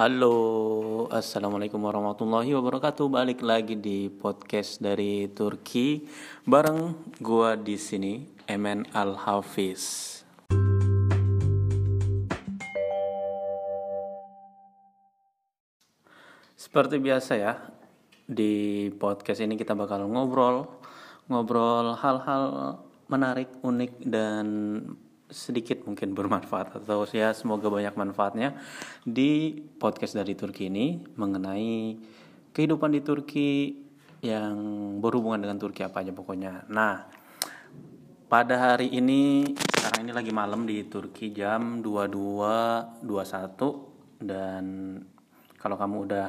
Halo, assalamualaikum warahmatullahi wabarakatuh. Balik lagi di podcast dari Turki bareng gua di sini, Emen Al Hafiz. Seperti biasa ya, di podcast ini kita bakal ngobrol, ngobrol hal-hal menarik, unik dan sedikit mungkin bermanfaat atau ya semoga banyak manfaatnya di podcast dari Turki ini mengenai kehidupan di Turki yang berhubungan dengan Turki apa aja pokoknya. Nah, pada hari ini sekarang ini lagi malam di Turki jam 22.21 dan kalau kamu udah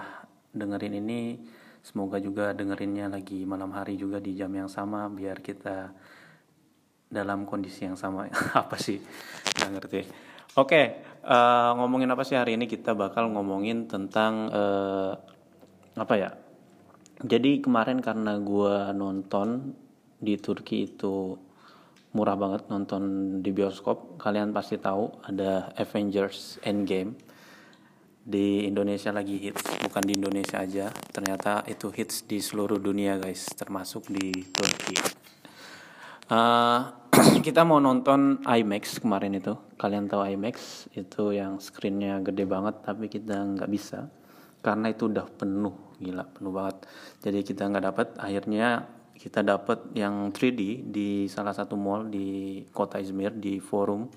dengerin ini semoga juga dengerinnya lagi malam hari juga di jam yang sama biar kita dalam kondisi yang sama. Apa sih? Nggak ngerti. Oke uh, ngomongin apa sih hari ini? Kita bakal ngomongin tentang uh, apa ya? Jadi kemarin karena gue nonton di Turki itu murah banget nonton di bioskop. Kalian pasti tahu ada Avengers Endgame. Di Indonesia lagi hits bukan di Indonesia aja. Ternyata itu hits di seluruh dunia guys termasuk di Turki. Uh, kita mau nonton IMAX kemarin itu. Kalian tahu IMAX? Itu yang screennya gede banget tapi kita nggak bisa. Karena itu udah penuh gila penuh banget. Jadi kita nggak dapat akhirnya kita dapat yang 3D di salah satu mall di kota Izmir di forum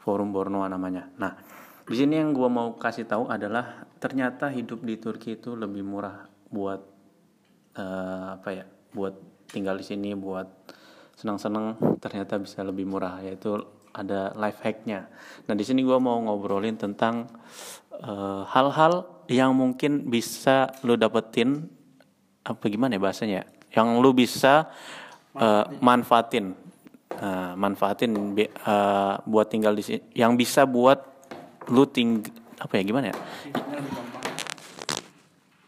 forum Borneo namanya. Nah di sini yang gue mau kasih tahu adalah ternyata hidup di Turki itu lebih murah buat uh, apa ya buat tinggal di sini buat senang-senang ternyata bisa lebih murah yaitu ada life hacknya. Nah di sini gue mau ngobrolin tentang eh, hal-hal uh, yang mungkin bisa lo dapetin apa gimana ya bahasanya? Yang lo bisa uh, manfaatin, uh, manfaatin uh, buat tinggal di sini. Yang bisa buat lo ting apa ya gimana ya?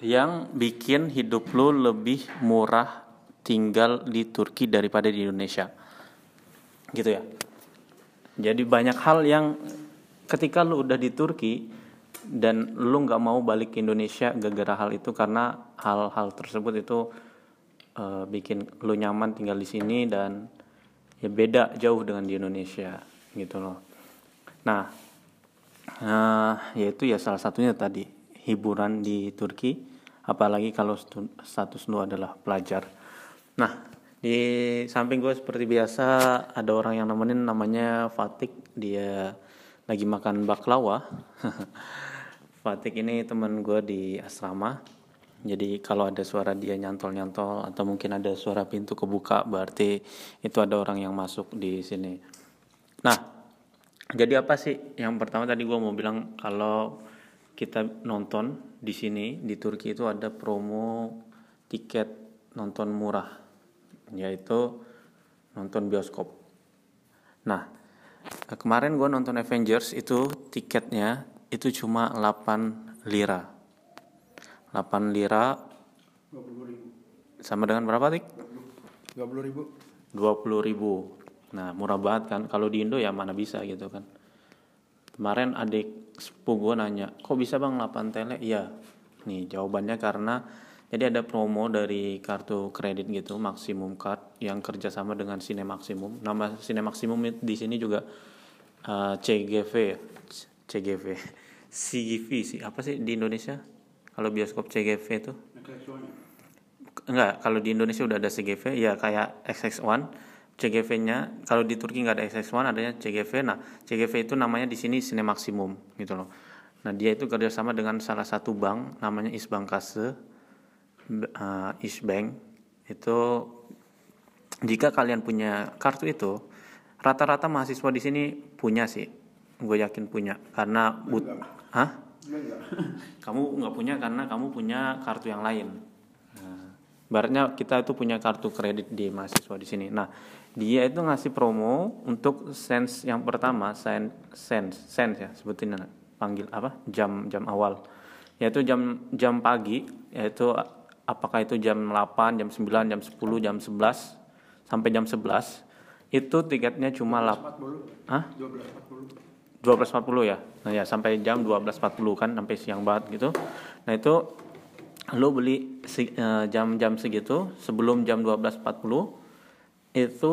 Yang bikin hidup lo lebih murah tinggal di Turki daripada di Indonesia. Gitu ya. Jadi banyak hal yang ketika lu udah di Turki dan lu nggak mau balik ke Indonesia gara-gara hal itu karena hal-hal tersebut itu uh, bikin lu nyaman tinggal di sini dan ya beda jauh dengan di Indonesia gitu loh. Nah uh, yaitu ya salah satunya tadi hiburan di Turki. Apalagi kalau status lu adalah pelajar Nah, di samping gue seperti biasa ada orang yang nemenin namanya Fatik. Dia lagi makan baklawa. Fatik ini teman gue di asrama. Jadi kalau ada suara dia nyantol-nyantol atau mungkin ada suara pintu kebuka berarti itu ada orang yang masuk di sini. Nah, jadi apa sih? Yang pertama tadi gue mau bilang kalau kita nonton di sini di Turki itu ada promo tiket nonton murah yaitu nonton bioskop. Nah, kemarin gue nonton Avengers itu tiketnya itu cuma 8 lira. 8 lira 20 ribu. Sama dengan berapa tik? 20 ribu. 20 ribu. Nah murah banget kan. Kalau di Indo ya mana bisa gitu kan. Kemarin adik sepupu gue nanya, kok bisa bang 8 tele? Iya. Nih jawabannya karena jadi ada promo dari kartu kredit gitu, Maximum Card yang kerjasama dengan Cine Maximum. Nama Cine Maximum di sini juga uh, CGV, CGV, CGV sih. Apa sih di Indonesia? Kalau bioskop CGV itu? Enggak, kalau di Indonesia udah ada CGV, ya kayak XX1. CGV-nya kalau di Turki nggak ada XX1 adanya CGV. Nah, CGV itu namanya di sini Cine Maximum gitu loh. Nah, dia itu kerjasama dengan salah satu bank namanya Isbankase uh, Bank itu jika kalian punya kartu itu rata-rata mahasiswa di sini punya sih. Gue yakin punya karena but ah kamu nggak punya karena kamu punya kartu yang lain. Nah, baratnya kita itu punya kartu kredit di mahasiswa di sini. Nah dia itu ngasih promo untuk sense yang pertama sense sense sense ya sebutin panggil apa? Jam jam awal. Yaitu jam jam pagi yaitu apakah itu jam 8, jam 9, jam 10, jam 11 sampai jam 11 itu tiketnya cuma 12.40. Hah? 12.40. 12.40 ya nah ya sampai jam 12.40 kan sampai siang banget gitu nah itu lo beli eh, jam-jam segitu sebelum jam 12.40 itu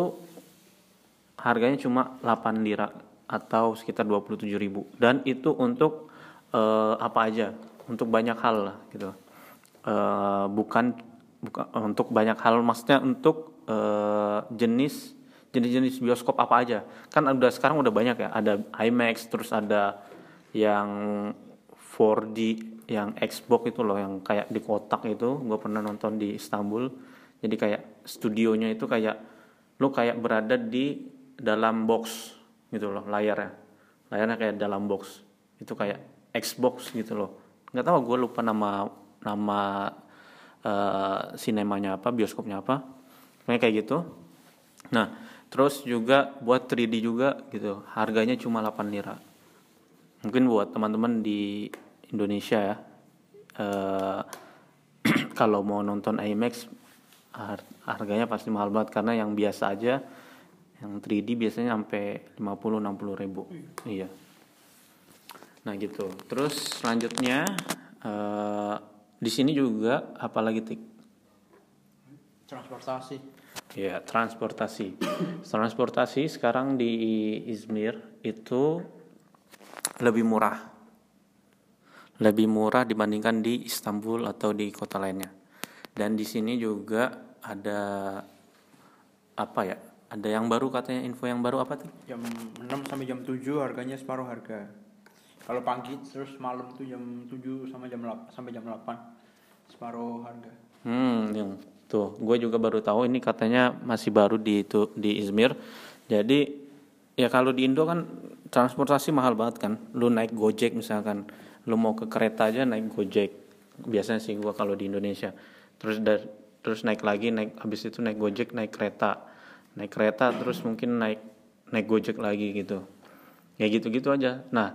harganya cuma 8 lira atau sekitar 27 ribu dan itu untuk uh, apa aja untuk banyak hal lah gitu uh, bukan bukan untuk banyak hal maksudnya untuk uh, jenis jenis-jenis bioskop apa aja. Kan udah sekarang udah banyak ya ada IMAX terus ada yang 4D yang Xbox itu loh yang kayak di kotak itu gue pernah nonton di Istanbul. Jadi kayak studionya itu kayak lo kayak berada di dalam box gitu loh layarnya. Layarnya kayak dalam box. Itu kayak Xbox gitu loh. Nggak tahu gue lupa nama nama uh, sinemanya apa bioskopnya apa kayak gitu. Nah terus juga buat 3D juga gitu harganya cuma 8 lira. Mungkin buat teman-teman di Indonesia ya uh, kalau mau nonton IMAX harganya pasti mahal banget karena yang biasa aja yang 3D biasanya sampai 50-60 ribu. Iya. Nah gitu. Terus selanjutnya uh, di sini juga apalagi tik? Transportasi. Ya transportasi. Transportasi sekarang di Izmir itu lebih murah. Lebih murah dibandingkan di Istanbul atau di kota lainnya. Dan di sini juga ada apa ya ada yang baru katanya info yang baru apa tuh? Jam 6 sampai jam 7 harganya separuh harga. Kalau pagi terus malam tuh jam 7 sampai jam 8 sampai jam 8 separuh harga. Hmm, yang tuh, gue juga baru tahu ini katanya masih baru di itu di Izmir. Jadi ya kalau di Indo kan transportasi mahal banget kan. Lu naik Gojek misalkan, lu mau ke kereta aja naik Gojek. Biasanya sih gue kalau di Indonesia. Terus dari terus naik lagi naik habis itu naik Gojek, naik kereta naik kereta terus mungkin naik naik gojek lagi gitu ya gitu-gitu aja nah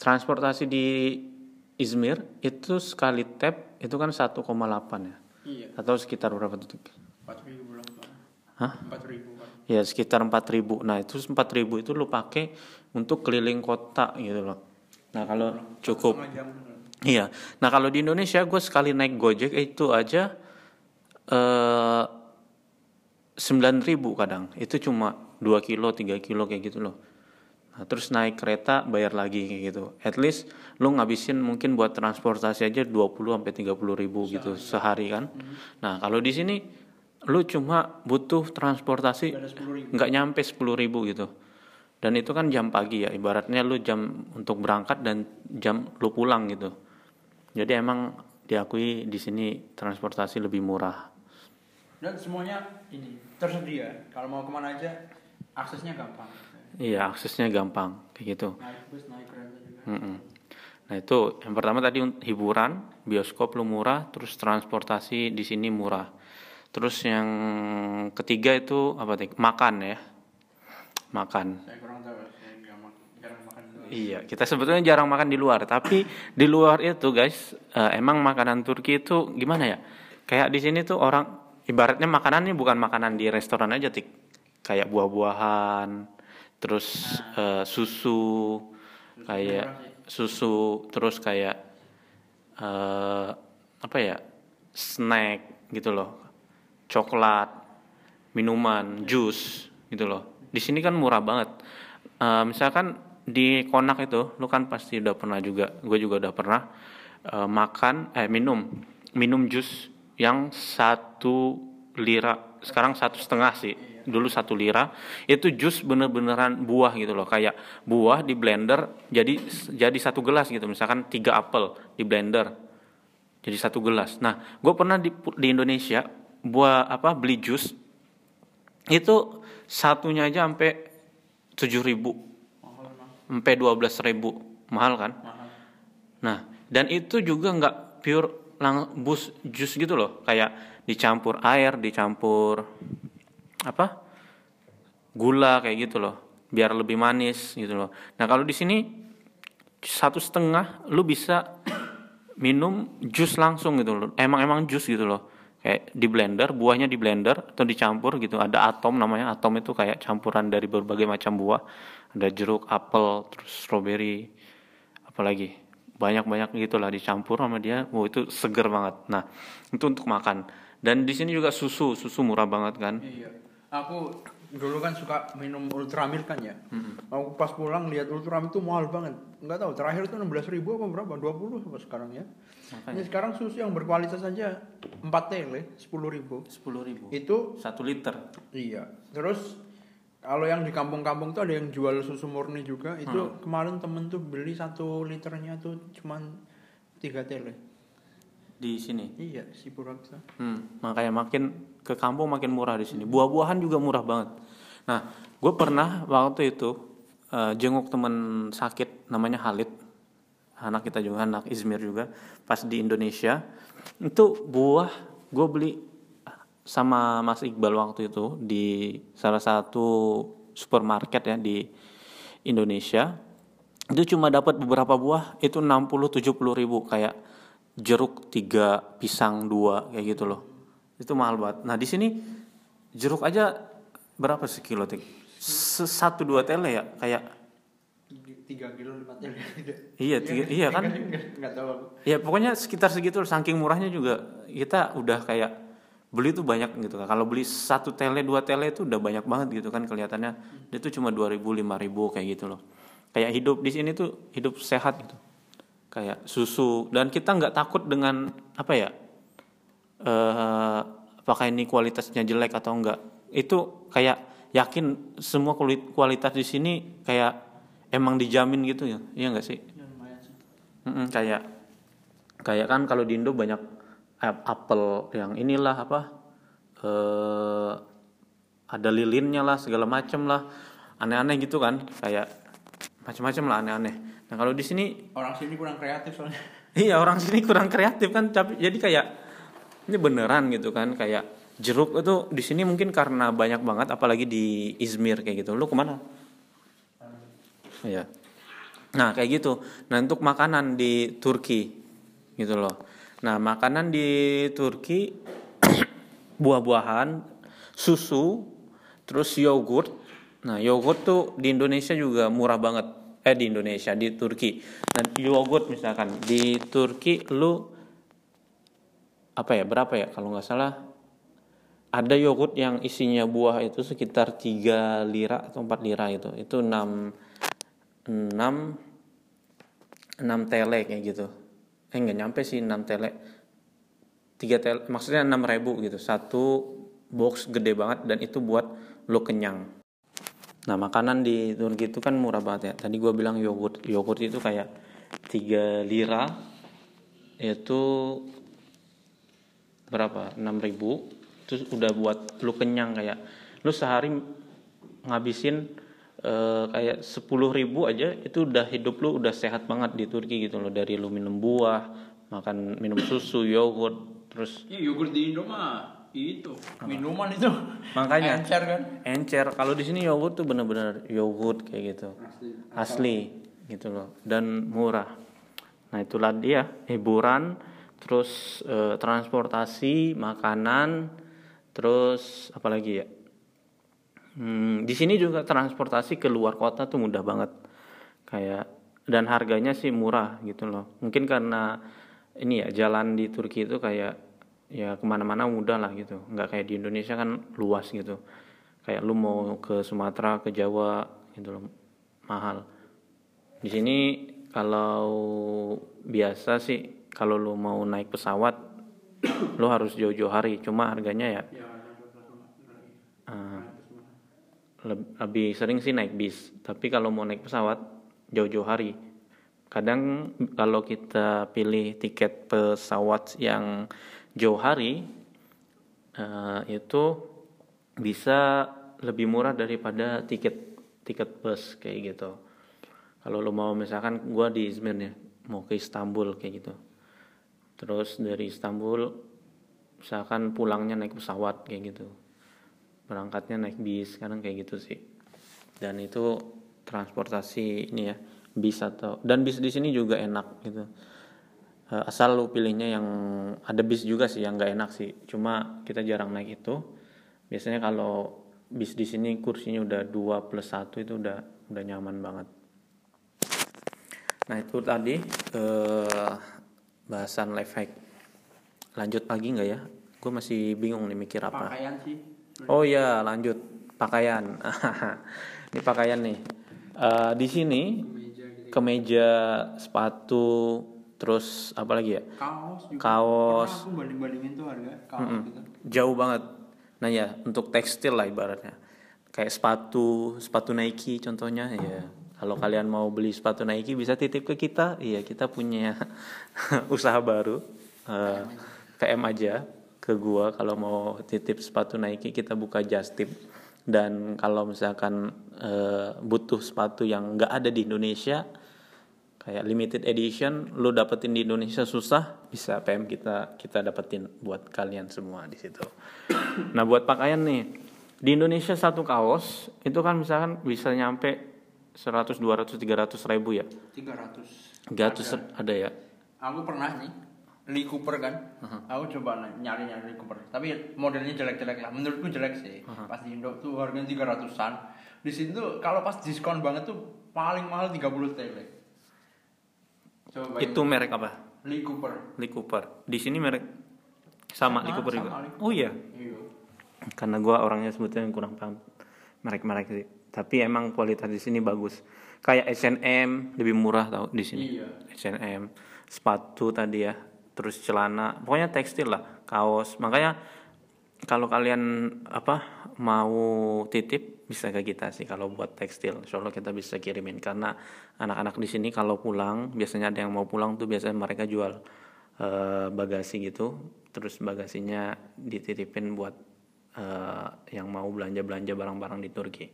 transportasi di Izmir itu sekali tap itu kan 1,8 ya? Iya. atau sekitar berapa tuh 4000 Hah? 4000 ya sekitar 4000 nah itu 4000 itu lu pakai untuk keliling kota gitu loh. Nah kalau cukup. Iya. Nah kalau di Indonesia gue sekali naik gojek itu aja eh 9000 kadang. Itu cuma 2 kilo 3 kilo kayak gitu loh nah, terus naik kereta bayar lagi kayak gitu. At least lu ngabisin mungkin buat transportasi aja 20 sampai 30 ribu sehari. gitu sehari. kan? Hmm. nah kalau di sini lu cuma butuh transportasi nggak nyampe 10 ribu gitu. Dan itu kan jam pagi ya ibaratnya lu jam untuk berangkat dan jam lu pulang gitu. Jadi emang diakui di sini transportasi lebih murah. Dan semuanya ini tersedia. Kalau mau ke mana aja aksesnya gampang iya aksesnya gampang kayak gitu. Naik bus naik kereta juga. Mm -mm. nah itu yang pertama tadi hiburan bioskop lu murah terus transportasi di sini murah. Terus yang ketiga itu apa tadi? Makan ya. Makan. Saya kurang tahu saya jarang makan di luar. iya kita sebetulnya jarang makan di luar tapi di luar itu guys uh, emang makanan Turki itu gimana ya? Kayak di sini tuh orang ibaratnya makanan ini bukan makanan di restoran aja tik. Kayak buah-buahan terus nah. uh, susu kayak susu terus kayak uh, apa ya snack gitu loh. Coklat minuman jus gitu loh. Di sini kan murah banget. Uh, misalkan di konak itu lu kan pasti udah pernah juga gue juga udah pernah uh, makan eh minum minum jus yang satu lira sekarang satu setengah sih dulu satu lira itu jus bener-beneran buah gitu loh. Kayak buah di blender jadi jadi satu gelas gitu. Misalkan tiga apel di blender jadi satu gelas. Nah gue pernah di, di Indonesia buah apa beli jus itu satunya aja sampai tujuh ribu sampai dua belas ribu. Mahal kan? Nah dan itu juga nggak pure lang bus jus gitu loh. Kayak dicampur air dicampur apa? Gula kayak gitu loh biar lebih manis gitu loh. Nah kalau di sini satu setengah lu bisa minum jus langsung gitu loh. Emang emang jus gitu loh. Kayak di blender buahnya di blender atau dicampur gitu. Ada atom namanya atom itu kayak campuran dari berbagai macam buah. Ada jeruk apel terus strawberry apalagi. Banyak-banyak gitulah dicampur sama dia. Wow itu seger banget. Nah itu untuk makan. Dan di sini juga susu susu murah banget kan? Iya. Aku dulu kan suka minum Ultramilk kan ya. Aku pas pulang lihat Ultramilk itu mahal banget. Enggak tahu terakhir itu 16 ribu apa berapa? 20 apa sekarang ya. Ini sekarang susu yang berkualitas aja 4 tele 10 ribu. sepuluh ribu Itu satu liter iya. Terus kalau yang di kampung-kampung tuh ada yang jual susu murni juga. Itu kemarin temen tuh beli satu liternya tuh cuman 3 tele. Di sini Iya, si Puraksa. Hmm, makanya makin ke kampung makin murah di sini. Buah-buahan juga murah banget. Nah, gue pernah waktu itu eh, jenguk temen sakit namanya Halid, anak kita juga anak Izmir juga, pas di Indonesia itu buah gue beli sama Mas Iqbal waktu itu di salah satu supermarket ya di Indonesia itu cuma dapat beberapa buah itu 60-70 ribu kayak jeruk tiga pisang dua kayak gitu loh. Itu mahal banget. Nah di sini jeruk aja berapa sekilo tik? Satu dua tele ya kayak 3 kilo 5 tele. iya tiga, iya kan? Enggak tahu aku. ya pokoknya sekitar segitu saking murahnya juga kita udah kayak beli tuh banyak gitu kan kalau beli satu tele dua tele itu udah banyak banget gitu kan kelihatannya. Dia tuh cuma dua ribu lima ribu kayak gitu loh. Kayak hidup di sini tuh hidup sehat gitu kayak susu. Dan kita nggak takut dengan apa ya eh apakah ini kualitasnya jelek atau enggak itu kayak yakin semua kuali- kualitas di sini kayak emang dijamin gitu ya. Iya nggak sih? Ya, sih. Mm-mm, kayak kayak kan kalau di Indo banyak ap- apel yang inilah apa eh ada lilinnya lah segala macem lah. Aneh-aneh gitu kan kayak macam-macam lah aneh-aneh nah kalau di sini Orang sini kurang kreatif soalnya. iya orang sini kurang kreatif kan tapi jadi kayak ini beneran gitu kan kayak jeruk itu di sini mungkin karena banyak banget apalagi di Izmir kayak gitu lu ke mana Iya. Nah kayak gitu. Nah untuk makanan di Turki gitu loh. Nah makanan di Turki buah-buahan, susu, terus yogurt. Nah yogurt tuh di Indonesia juga murah banget. Eh di Indonesia di Turki. Nah yogurt misalkan di Turki lu apa ya berapa ya kalau nggak salah? Ada yogurt yang isinya buah itu sekitar 3 lira atau 4 lira itu itu 6 6 6 tele kayak gitu. Eh nggak nyampe sih 6 tele. 3 tele maksudnya 6 ribu gitu. Satu box gede banget dan itu buat lo kenyang nah makanan di Turki itu kan murah banget ya. Tadi gua bilang yogurt. Yogurt itu kayak 3 lira itu berapa? 6 ribu. Terus udah buat lu kenyang kayak lu sehari ngabisin eh, kayak 10 ribu aja itu udah hidup lu udah sehat banget di Turki gitu loh. Dari lu minum buah makan minum susu yogurt terus Iya yogurt di Indo mah itu minuman itu. Makanya. Encer kan. encer. Kalau di sini yogurt tuh bener-bener yogurt kayak gitu. Asli. Gitu loh. Dan murah. Nah itulah dia hiburan terus eh, transportasi makanan terus apalagi ya? Hmm, di sini juga transportasi ke luar kota tuh mudah banget. Kayak dan harganya sih murah gitu loh. Mungkin karena ini ya jalan di Turki itu kayak ya ke mana-mana mudah lah gitu. Nggak kayak di Indonesia kan luas gitu. Kayak lu mau ke Sumatera ke Jawa gitu loh mahal. Di sini kalau biasa sih kalau lu mau naik pesawat lu harus jauh-jauh hari. Cuma harganya ya leb- lebih sering sih naik bis. Tapi kalau mau naik pesawat jauh-jauh hari. Kadang kalau kita pilih tiket pesawat yang jauh hari eh, itu bisa lebih murah daripada tiket tiket bus kayak gitu. Kalau lo mau misalkan gua di Izmir nih mau ke Istanbul kayak gitu. Terus dari Istanbul misalkan pulangnya naik pesawat kayak gitu. Berangkatnya naik bis kadang kayak gitu sih. Dan itu transportasi ini ya bis atau dan bis di sini juga enak gitu asal lu pilihnya yang ada bis juga sih yang nggak enak sih cuma kita jarang naik itu biasanya kalau bis di sini kursinya udah 2 plus 1 itu udah udah nyaman banget nah itu tadi eh, bahasan life hack lanjut lagi nggak ya gue masih bingung nih mikir apa Pakaian sih. Oh ya, lanjut pakaian. ini pakaian nih. Eh, di sini Meja gitu. kemeja, sepatu, terus apa lagi ya? Kaos juga. Kaos. Aku banding-bandingin tuh harga kaos gitu. Jauh banget. Nah ya, untuk tekstil lah ibaratnya. Kayak sepatu, sepatu Nike contohnya ya. Kalau kalian mau beli sepatu Nike bisa titip ke kita. Iya, kita punya usaha baru. Eh, PM aja ke gua kalau mau titip sepatu Nike kita buka just tip dan kalau misalkan eh, butuh sepatu yang nggak ada di Indonesia kayak limited edition lu dapetin di Indonesia susah bisa PM kita kita dapetin buat kalian semua di situ nah buat pakaian nih di Indonesia satu kaos itu kan misalkan bisa nyampe 100 200 300 ribu ya 300. 300 ada ya Aku pernah nih Lee Cooper kan. Aku coba nyari-nyari Lee Cooper. Tapi modelnya jelek-jelek lah. Menurutku jelek sih. Pas di Indo tuh harganya 300-an. Di sini tuh kalau pas diskon banget tuh paling mahal 30 TL. Coba itu merek apa? Lee Cooper. Lee Cooper. Di sini merek sama, Sama, Lee Cooper sama juga Lee oh iya? Iya. karena gua orangnya sebetulnya kurang paham merek-merek sih. Tapi emang kualitas di sini bagus. Kayak H&M lebih murah tau di sini. Iya. H&M sepatu tadi ya terus celana pokoknya tekstil lah kaos. Makanya kalau kalian apa mau titip bisa ke kita sih kalau buat tekstil. Insya kita bisa kirimin. Karena anak-anak di sini kalau pulang biasanya ada yang mau pulang tuh biasanya mereka jual eh, bagasi gitu. Terus bagasinya dititipin buat eh, yang mau belanja-belanja barang-barang di Turki.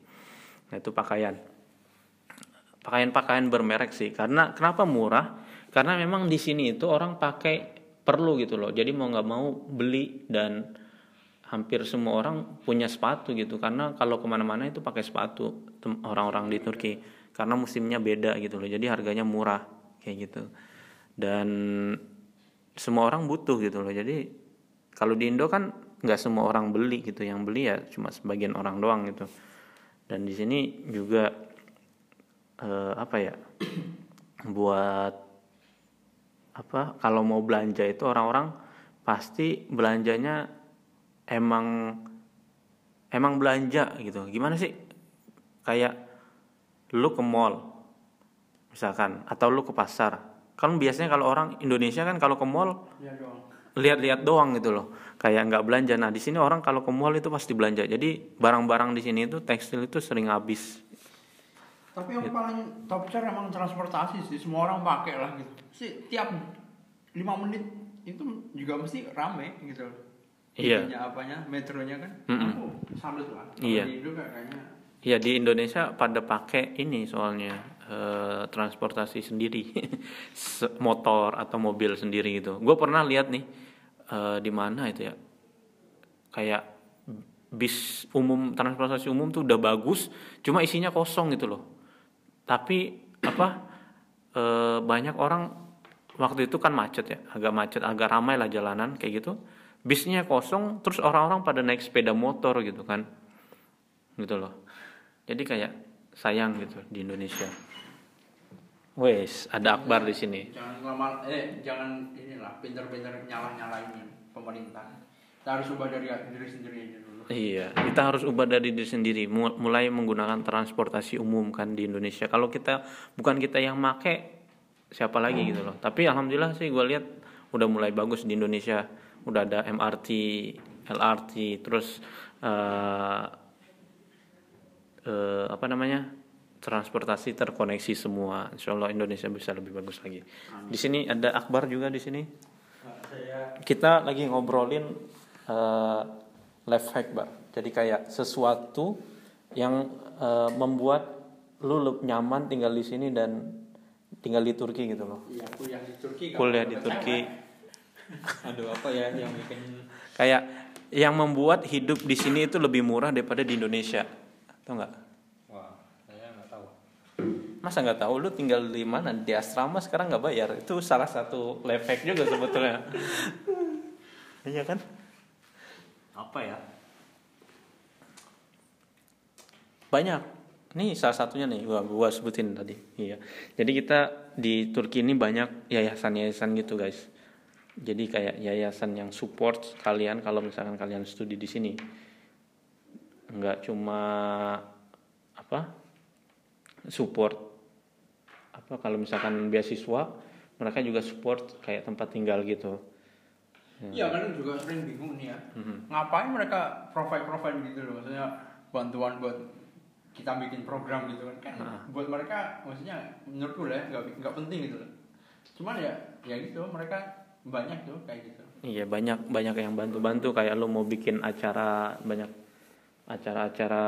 Nah itu pakaian. Pakaian-pakaian bermerek sih. Karena kenapa murah? Karena memang di sini itu orang pakai perlu gitu loh. Jadi mau nggak mau beli dan hampir semua orang punya sepatu gitu. Karena kalau ke mana-mana itu pakai sepatu orang-orang di Turki. Karena musimnya beda gitu loh. Jadi harganya murah kayak gitu. Dan semua orang butuh gitu loh. Jadi kalau di Indo kan nggak semua orang beli gitu. Yang beli ya cuma sebagian orang doang gitu. Dan di sini juga eh, apa ya buat apa kalau mau belanja itu orang-orang pasti belanjanya emang emang belanja gitu. Gimana sih? Kayak lu ke mall misalkan atau lu ke pasar. Kan biasanya kalau orang Indonesia kan kalau ke mall Iya lihat-lihat doang gitu loh. Kayak nggak belanja. Nah di sini orang kalau ke mall itu pasti belanja. Jadi barang-barang di sini itu tekstil itu sering habis. Tapi yang paling top tier emang transportasi sih, semua orang pakai lah gitu. Sih tiap 5 menit itu juga mesti rame gitu. Iya. Ininya apanya, metronya kan. Mm-mm. Aku salut lah. Kalau Iya. Di Indo kayaknya di Indonesia pada pakai ini soalnya eh, transportasi sendiri Se- motor atau mobil sendiri gitu gue pernah lihat nih eh, di mana itu ya kayak bis umum transportasi umum tuh udah bagus cuma isinya kosong gitu loh tapi apa eh, banyak orang waktu itu kan macet ya agak macet agak ramai lah jalanan kayak gitu bisnya kosong terus orang-orang pada naik sepeda motor gitu kan gitu loh jadi kayak sayang gitu di Indonesia wes ada akbar di sini jangan lama eh jangan inilah pinter-pinter nyalah-nyalahin pemerintah. Kita harus ubah dari diri sendiri aja dulu. Iya, kita harus ubah dari diri sendiri, mu- mulai menggunakan transportasi umum kan di Indonesia. Kalau kita bukan kita yang make, siapa lagi gitu loh. Tapi alhamdulillah sih gue lihat udah mulai bagus di Indonesia. Udah ada MRT, LRT, terus eh, eh, apa namanya transportasi terkoneksi semua. Insya Allah Indonesia bisa lebih bagus lagi. Di sini ada Akbar juga di sini. Saya Kita lagi ngobrolin eh, life hack, Mbak. Jadi kayak sesuatu yang eh, membuat lu le- nyaman tinggal di sini dan tinggal di Turki gitu loh. iya kuliah di Turki kan. Kuliah di Turki Aduh apa ya yang bikin kayak yang membuat hidup di sini itu lebih murah daripada di Indonesia. Tahu nggak? wah saya nggak tahu. masa nggak tahu? Lu tinggal di mana? Di asrama sekarang nggak bayar. Itu salah satu lefek juga sebetulnya. Iya kan? Apa ya? Banyak. Nih salah satunya nih gua gua sebutin tadi. Iya. Jadi kita di Turki ini banyak yayasan-yayasan gitu guys jadi kayak yayasan yang support kalian kalau misalkan kalian studi di sini nggak cuma apa support apa kalau misalkan beasiswa mereka juga support kayak tempat tinggal gitu Iya kan juga sering bingung nih ya. Mhm. Ngapain mereka profile-profile gitu loh, maksudnya bantuan buat kita bikin program gitu kan. Kan Ah. buat mereka maksudnya menurutku lah ya, nggak nggak penting gitu loh. Cuman ya ya gitu mereka banyak tuh kayak gitu. Iya banyak banyak yang bantu-bantu. Kayak lu mau bikin acara banyak acara-acara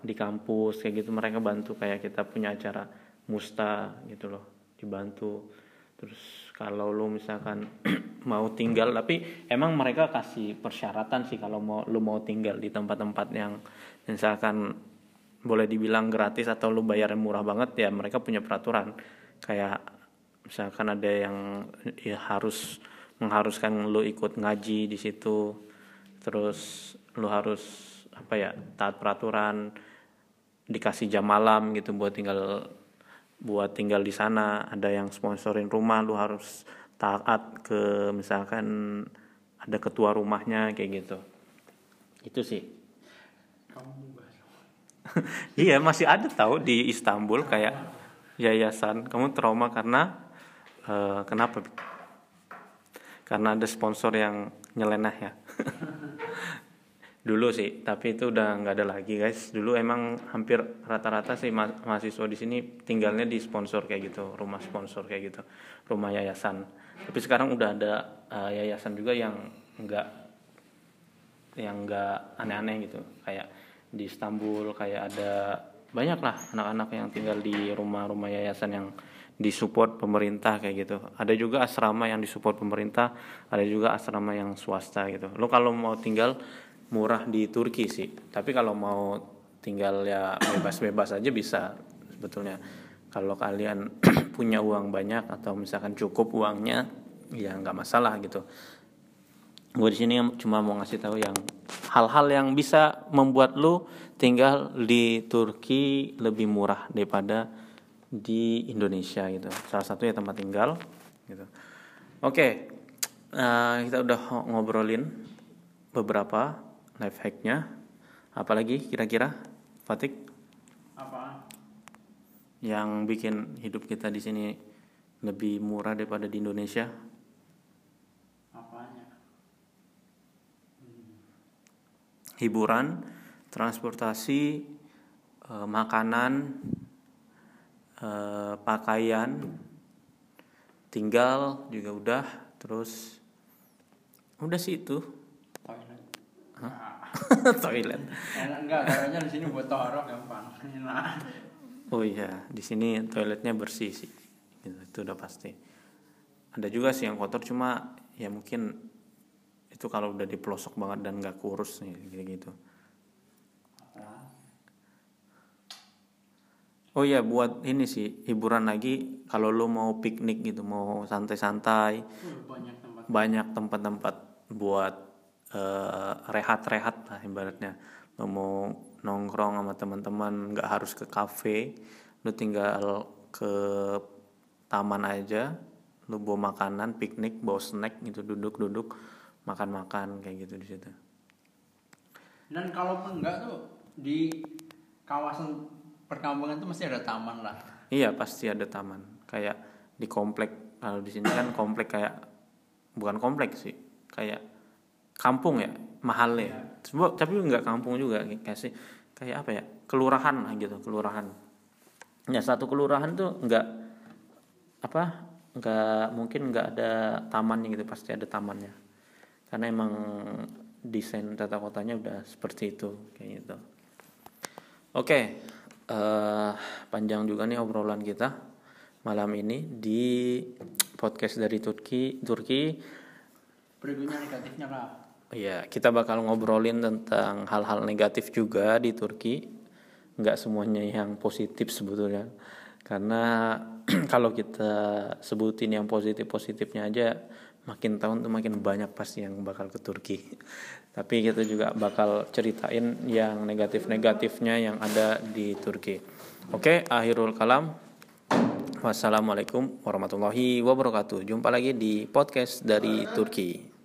di kampus kayak gitu mereka bantu. Kayak kita punya acara musta gitu loh dibantu. Terus kalau lu misalkan mau tinggal tapi emang mereka kasih persyaratan sih kalau mau lu mau tinggal di tempat-tempat yang misalkan boleh dibilang gratis atau lu bayarnya murah banget ya mereka punya peraturan. Kayak misalkan ada yang ya harus mengharuskan lu ikut ngaji di situ terus lu harus apa ya taat peraturan dikasih jam malam gitu buat tinggal buat tinggal di sana. Ada yang sponsorin rumah lu harus taat ke misalkan ada ketua rumahnya kayak gitu. Itu sih. Iya masih ada tahu di Istanbul kayak yayasan. Kamu trauma karena eh, kenapa? Karena ada sponsor yang nyeleneh ya. Dulu sih tapi itu udah nggak ada lagi guys. Dulu emang hampir rata-rata sih ma- mahasiswa di sini tinggalnya di sponsor kayak gitu rumah sponsor kayak gitu rumah yayasan. Tapi sekarang udah ada eh, yayasan juga yang nggak yang nggak aneh-aneh gitu. Kayak di Istanbul kayak ada banyak lah anak-anak yang tinggal di rumah-rumah yayasan yang disupport pemerintah kayak gitu. Ada juga asrama yang disupport pemerintah ada juga asrama yang swasta gitu. Lo kalau mau tinggal murah di Turki sih tapi kalau mau tinggal ya bebas-bebas aja bisa sebetulnya. Kalau kalian punya uang banyak atau misalkan cukup uangnya ya nggak masalah gitu. Gue di sini cuma mau ngasih tahu yang hal-hal yang bisa membuat lu tinggal di Turki lebih murah daripada di Indonesia gitu. Salah satu ya tempat tinggal gitu. Oke eh, kita udah ngobrolin beberapa life hacknya. Apalagi kira-kira Fatik? Apa? yang bikin hidup kita di sini lebih murah daripada di Indonesia? Apanya? hiburan, transportasi, eh, makanan, eh, pakaian, tinggal juga udah, terus udah sih itu Toilet. toilet. Enak enggak, caranya di sini buat taruh gampang. Enak. Oh iya, di sini toiletnya bersih sih, gitu, itu udah pasti. Ada juga sih yang kotor, cuma ya mungkin itu kalau udah di pelosok banget dan nggak kurus nih gitu-gitu. Oh iya buat ini sih hiburan lagi kalau lu mau piknik gitu mau santai-santai. Uh, banyak tempat. banyak tempat-tempat buat eh, rehat-rehat lah ibaratnya. Lu mau nongkrong sama teman-teman nggak harus ke kafe lu tinggal ke taman aja lu bawa makanan piknik bawa snack gitu duduk-duduk makan-makan kayak gitu di situ. Dan kalaupun enggak tuh di kawasan perkampungan tuh mesti ada taman lah. Iya pasti ada taman. Kayak di komplek kalau di sini kan komplek kayak bukan komplek sih, kayak kampung ya, mahal ya. Sebab tapi nggak kampung juga kayak sih kayak apa ya kelurahan lah gitu kelurahan. Ya satu kelurahan tuh nggak apa nggak mungkin nggak ada tamannya gitu pasti ada tamannya karena emang desain tata kotanya udah seperti itu kayak gitu. Oke, eh, panjang juga nih obrolan kita malam ini di podcast dari Turki. Turki, Berikutnya negatifnya lah. ya kita bakal ngobrolin tentang hal-hal negatif juga di Turki. Nggak semuanya yang positif sebetulnya. karena kalau kita sebutin yang positif positifnya aja makin tahun tuh makin banyak pasti yang bakal ke Turki. Tapi kita juga bakal ceritain yang negatif negatifnya yang ada di Turki. Oke akhirul kalam. Wassalamualaikum warahmatullahi wabarakatuh. Jumpa lagi di podcast dari Turki